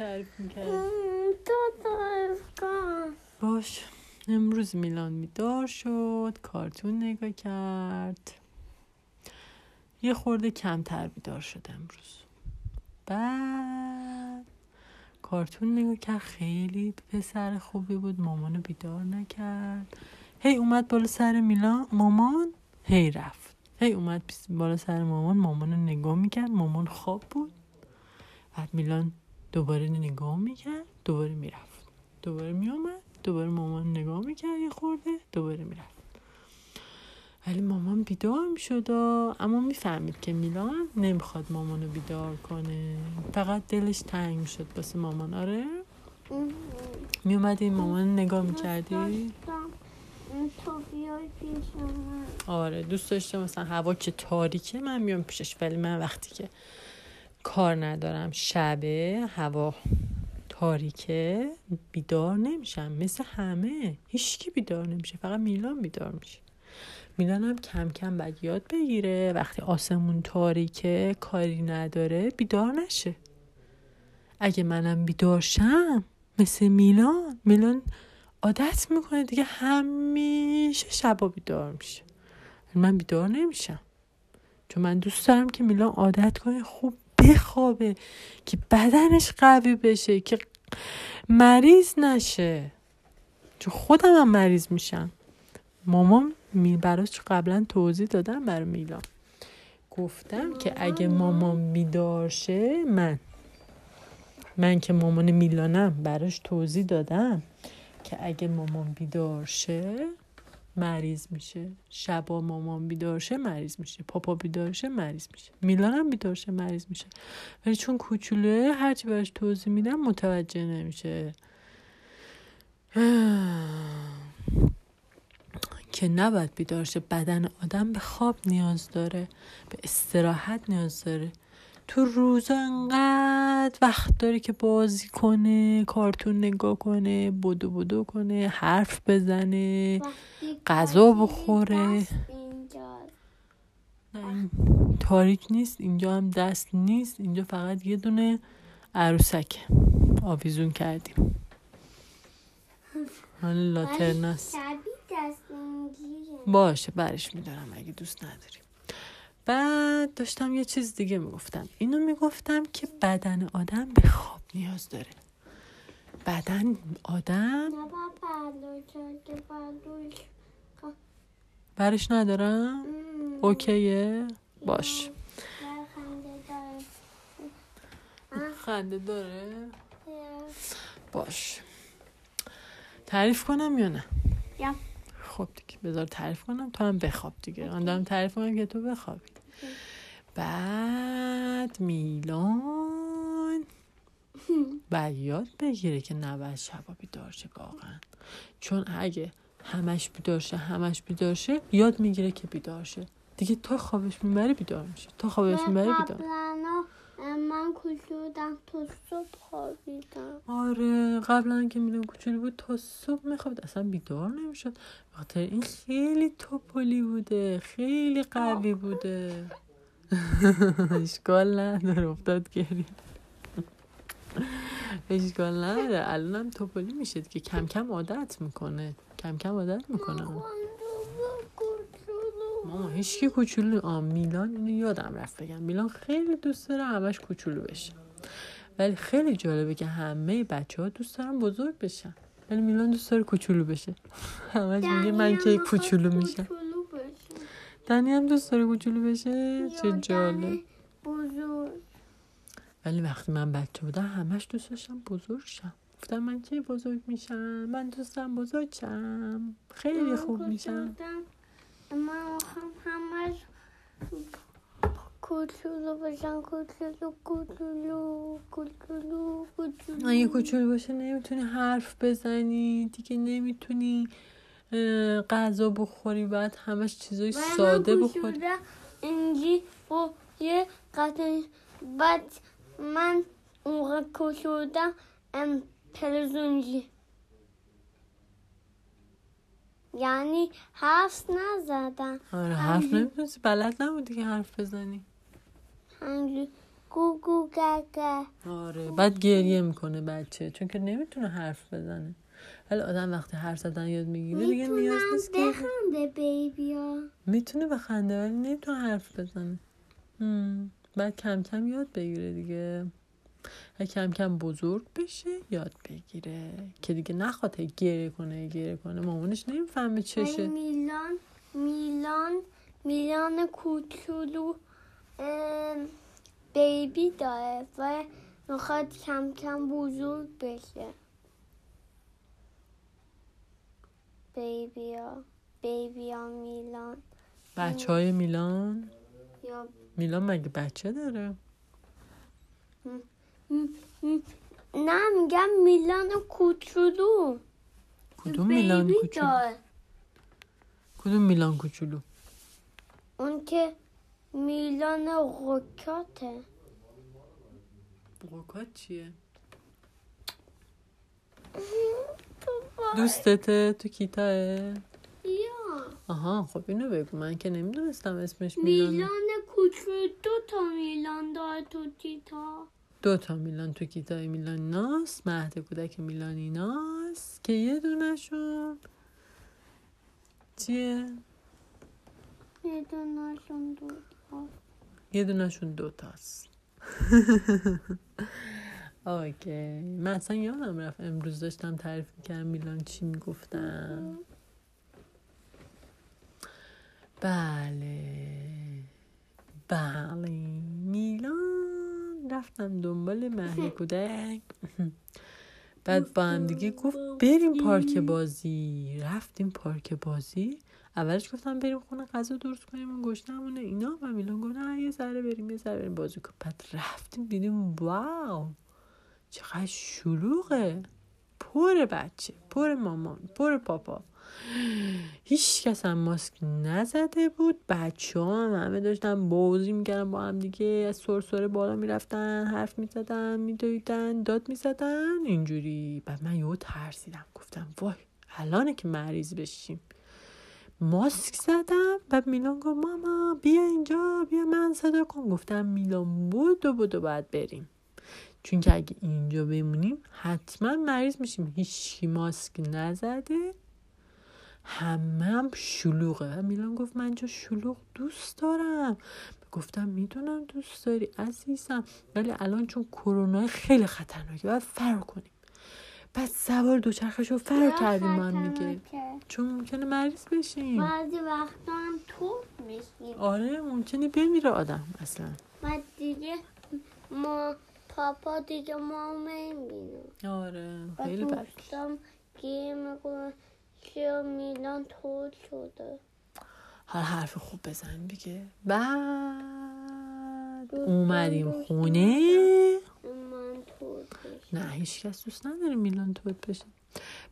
تعریف می‌کردی؟ تو تعریف کن باش. امروز میلان بیدار شد کارتون نگاه کرد. یه خورده کمتر بیدار شد امروز. بعد کارتون نگاه کرد خیلی پسر خوبی بود مامانو بیدار نکرد. هی اومد بالا سر میلان مامان هی رفت. هی اومد بالا سر مامان مامانو نگاه می‌کرد مامان خواب بود. بعد میلان دوباره نگاه می‌کرد دوباره می‌رفت. دوباره میومد دوباره مامان نگاه می‌کرد یه خورده دوباره می‌رفت. ولی مامان بیدار می‌شد اما می‌فهمید که میلان نمی‌خواد مامانو بیدار کنه. فقط دلش تنگ می‌شد واسه مامان. آره؟ میومدی مامان نگاه می‌کردی؟ آره دوست داشته مثلا هوا که تاریکه من میام پیشش. ولی من وقتی که کار ندارم. شبه هوا تاریکه بیدار نمیشم. مثل همه. هیچکی بیدار نمیشه. فقط میلان بیدار میشه. میلان هم کم کم باید یاد بگیره. وقتی آسمون تاریکه کاری نداره بیدار نشه. اگه منم بیدار شم مثل میلان میلان عادت می‌کنه دیگه همیشه شبا بیدار میشه. من بیدار نمیشم. چون من دوست دارم که میلان عادت کنه خوب بخوابه که بدنش قوی بشه که مریض نشه. چون خودم هم مریض میشم. مامان براش قبلا توضیح دادم برای میلان گفتم که اگه مامان بیدار شه من. من که مامان میلانم براش توضیح دادم که اگه مامان بیدار شه مریض میشه. شبا مامان بیدار شه مریض میشه. پاپا بیدار شه مریض میشه. میلان هم بیدار شه مریض میشه. ولی چون کوچولوه هرچی براش توضیح میدم متوجه نمیشه. که نباید بیدار شه. بدن آدم به خواب نیاز داره. به استراحت نیاز داره. تو روزا انقدر وقت داره که بازی کنه کارتون نگاه کنه بدو بدو کنه حرف بزنه غذا بخوره. نه تاریک نیست اینجا هم دست نیست اینجا فقط یه دونه عروسک آویزون کردیم. حالا اینگیره باشه برش میدارم اگه دوست نداری. بعد داشتم یه چیز دیگه می‌گفتم. اینو می‌گفتم که بدن آدم به خواب نیاز داره. بدن آدم پرلوش برش ندارم؟ اوکیه؟ باش. خنده داره. باش. تعریف کنم یا نه؟ یا. خب دیگه بذار تعریف کنم. تو هم بخواب دیگه. من دارم تعریف کنم که تو بخوابی. بعد میلان. بعد یاد بگیره که نباید شبا بیدار شه واقعا. چون اگه همش بیدار شه همش بیدار شه یاد می‌گیره که بیدار شه. دیگه تا خوابش می‌بره بیدار میشه. تا خوابش می‌بره بیدار من کوچولودم تو صبح خوابیدم آره قبلا که میلان کوچولو بود تا صبح میخوابید. اصلا بیدار نمی‌شد. خاطر این خیلی توپلی بوده خیلی قوی بوده. اشکال نداره افتاد گریه اشکال نداره. الانم توپلی میشه که کم کم عادت می‌کنه. کم کم عادت می‌کنه. ماما هیچکی کوچولو آ میلان اینو یادم رفت بگم. میلان خیلی دوست داره همش کوچولو بشه. ولی خیلی جالبه که همه بچه ها دوست دارن بزرگ بشن. ولی میلان دوست داره کوچولو بشه. همش میگه من که کوچولو میشم. دنی هم دوست داره کوچولو بشه؟ چه جالب. بزرگ. ولی وقتی من بچه بودم همش دوست داشتم بزرگ شم. گفتم من کی بزرگ میشم؟ من دوستم بزرگ شم خیلی خوب میشم. من هم همش کوچولو بشن کوچولو کوچولو کوچولو کوچولو. اگه کوچولو باشه نمی‌تونی حرف بزنی دیگه نمی‌تونی غذا بخوری بعد همش چیزای و ساده بخوری. کوچولو اینجی با یه قطعه بعد من اون موقع کوچولودم ام تلویزیونجی یعنی حرف نزدم. آره حرف همجی- نمی‌تونستی بلد نبودی که حرف بزنی. همجی گوگو گگه آره بعد گریه می‌کنه بچه چون که نمی‌تونه حرف بزنه. ولی آدم وقتی حرف زدن یاد می‌گیره دیگه نیاز نیست که بخنده بیبی ها. می‌تونه بخنده ولی نمی‌تونه حرف بزنه. بعد کم کم یاد بگیره دیگه. و کم کم بزرگ بشه یاد بگیره. که دیگه نخواد هی گریه کنه هی گریه کنه. مامانش نمی‌فهمه چشه میلان میلان میلان کوچولو بیبی داره و می‌خواد کم کم بزرگ بشه. بیبی ها بیبی ها میلان. بچه های میلان؟ یا میلان مگه بچه داره؟ نه میگم میلان کوچولو. کدوم میلان کوچولو؟ کدوم میلان کوچولو؟ اون که میلان رکاته بروکات چیه؟ دوستته تو کیتاه؟ یا. آها خب اینو بگو. من که نمی‌دونستم اسمش میلانه میلان کوچولو دو تا میلان داره تو تیتا دو تا میلان تو کیتای میلان ناس مهد کودک میلانی ناس. که یه دونشون چیه؟ یه دونشون دو تا. یه دونشون دوتاست اوکی. من اصلا یادم رفت امروز داشتم تعریف می‌کردم میلان چی می‌گفتم بله. بله. میلان رفتم دنبال مهد کودک. بعد با هم دیگه گفت بریم پارک بازی. رفتیم پارک بازی. اولش گفتم بریم خونه غذا درست کنیم اون گشنمونه اینا. و میلان گفت نه یه ذره بریم یه ذره بریم بازی کن بعد رفتیم دیدیم واو چقدر شلوغه. پر بچه پر مامان پر پاپا. هیچ کس هم ماسک نزده بود. بچه ها هم همه داشتن بازی می‌کردن با هم دیگه. از سرسره بالا می‌رفتن حرف می‌زدن میدویدن داد می‌زدن. اینجوری. بعد من یهو ترسیدم. گفتم وای الانه که مریض بشیم. ماسک زدم. بعد میلان گفت ماما بیا اینجا بیا من صدا کن. گفتم میلان بودو بودو باید بریم. چون که اگه اینجا بمونیم حتما مریض میشیم. هیچی ماسک نزده. همه هم شلوغه میلان گفت من اینجا شلوغ دوست دارم. گفتم می‌دونم دوست داری عزیزم. ولی الان چون کرونا خیلی خطرناکه باید فرار کنیم. بعد سوار دوچرخه فرار کردیم ما هم دیگه. چون ممکنه مریض بشیم. بعضی وقتا هم توپ میشیم. آره ممکنه بمیره آدم اصلا. و دیگه ما پاپا دیگه ما نمی‌بینم آره خیلی بد. میلان تول شده. حالا حرف خوب بزن دیگه. بعد اومدیم خونه. من تول نه هیچ کس دوست نداره میلان توت بشه.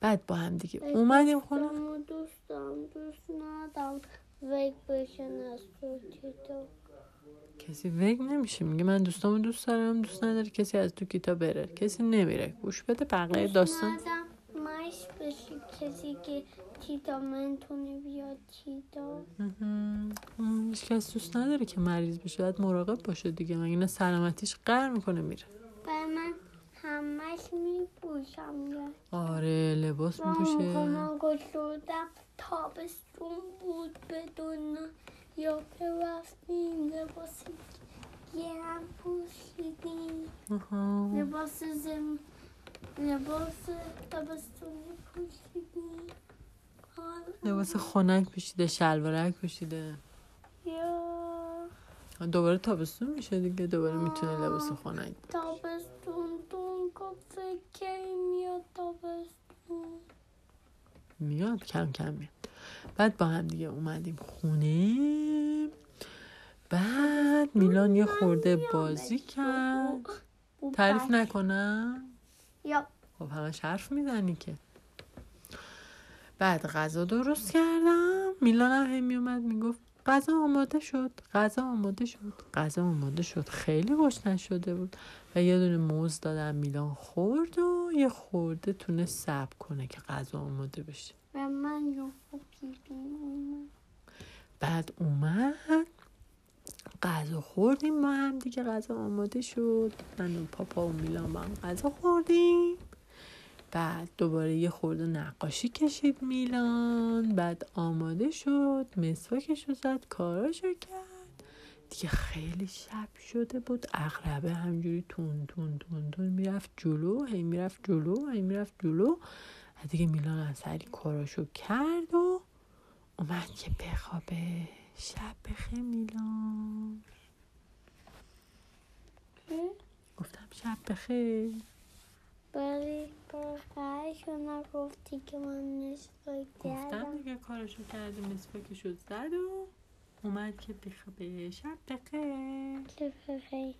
بعد با هم دیگه اومدیم خونه. دوستم دوست ندارم. ویک بشن از تو کسی وگ نمیشه. میگه من دوستامو دوست دارم دوست نداره کسی از تو کیتا بره. کسی نمیره. گوش بده بقیه داستان. کسی که تیتا منتونه بیاد تیتا. هیچ کس دوست نداره که مریض بشه. باید مراقب باشه دیگه. مگه نه سلامتیش قر می‌کنه میره. و من همش میپوشم آره لباس میپوشه. من گشودم. تابستون بود بدون یا که رفتیم لباس گرم پوشیدیم. لباس زم لباس تابستونی پوشیدیم آره. لباس خنک پوشیده شلوارک پوشیده. یا دوباره تابستون میشه دیگه دوباره می‌تونه لباس خنک تابستون دون که کی میاد تابستون. میاد کم کم میاد. بعد با هم دیگه اومدیم خونه. بعد میلان یه خورده بازی کرد. تعریف نکنم. یا خب همش حرف می‌زنی که. بعد غذا درست کردم. میلان هم هی میومد می‌گفت غذا آماده شد غذا آماده شد غذا آماده شد. خیلی گشنه شده بود. و یه دونه موز دادم میلان خورد و یه خورده تونه صبر کنه که غذا آماده بشه. و من بعد اومد. غذا خوردیم با هم دیگه غذا آماده شد. من و پاپا و میلان با هم غذا خوردیم. بعد دوباره یه خورده نقاشی کشید میلان. بعد آماده شد مسواکش رو زد کاراشو کرد. دیگه خیلی شب شده بود. اغربه همجوری تون تون تون تون می‌رفت جلو هی می‌رفت جلو هی می‌رفت جلو. دیگه میلان از سری کاراشو کرد و اومد که بخوابه. شب بخیر میلان. گفتم شب بخیر. ولی باقیشو نگفتی که من نصفه گفتم دیگه کارشو کرده مسواکشو زد و اومد که بخوابه شب بخیر. بخیر.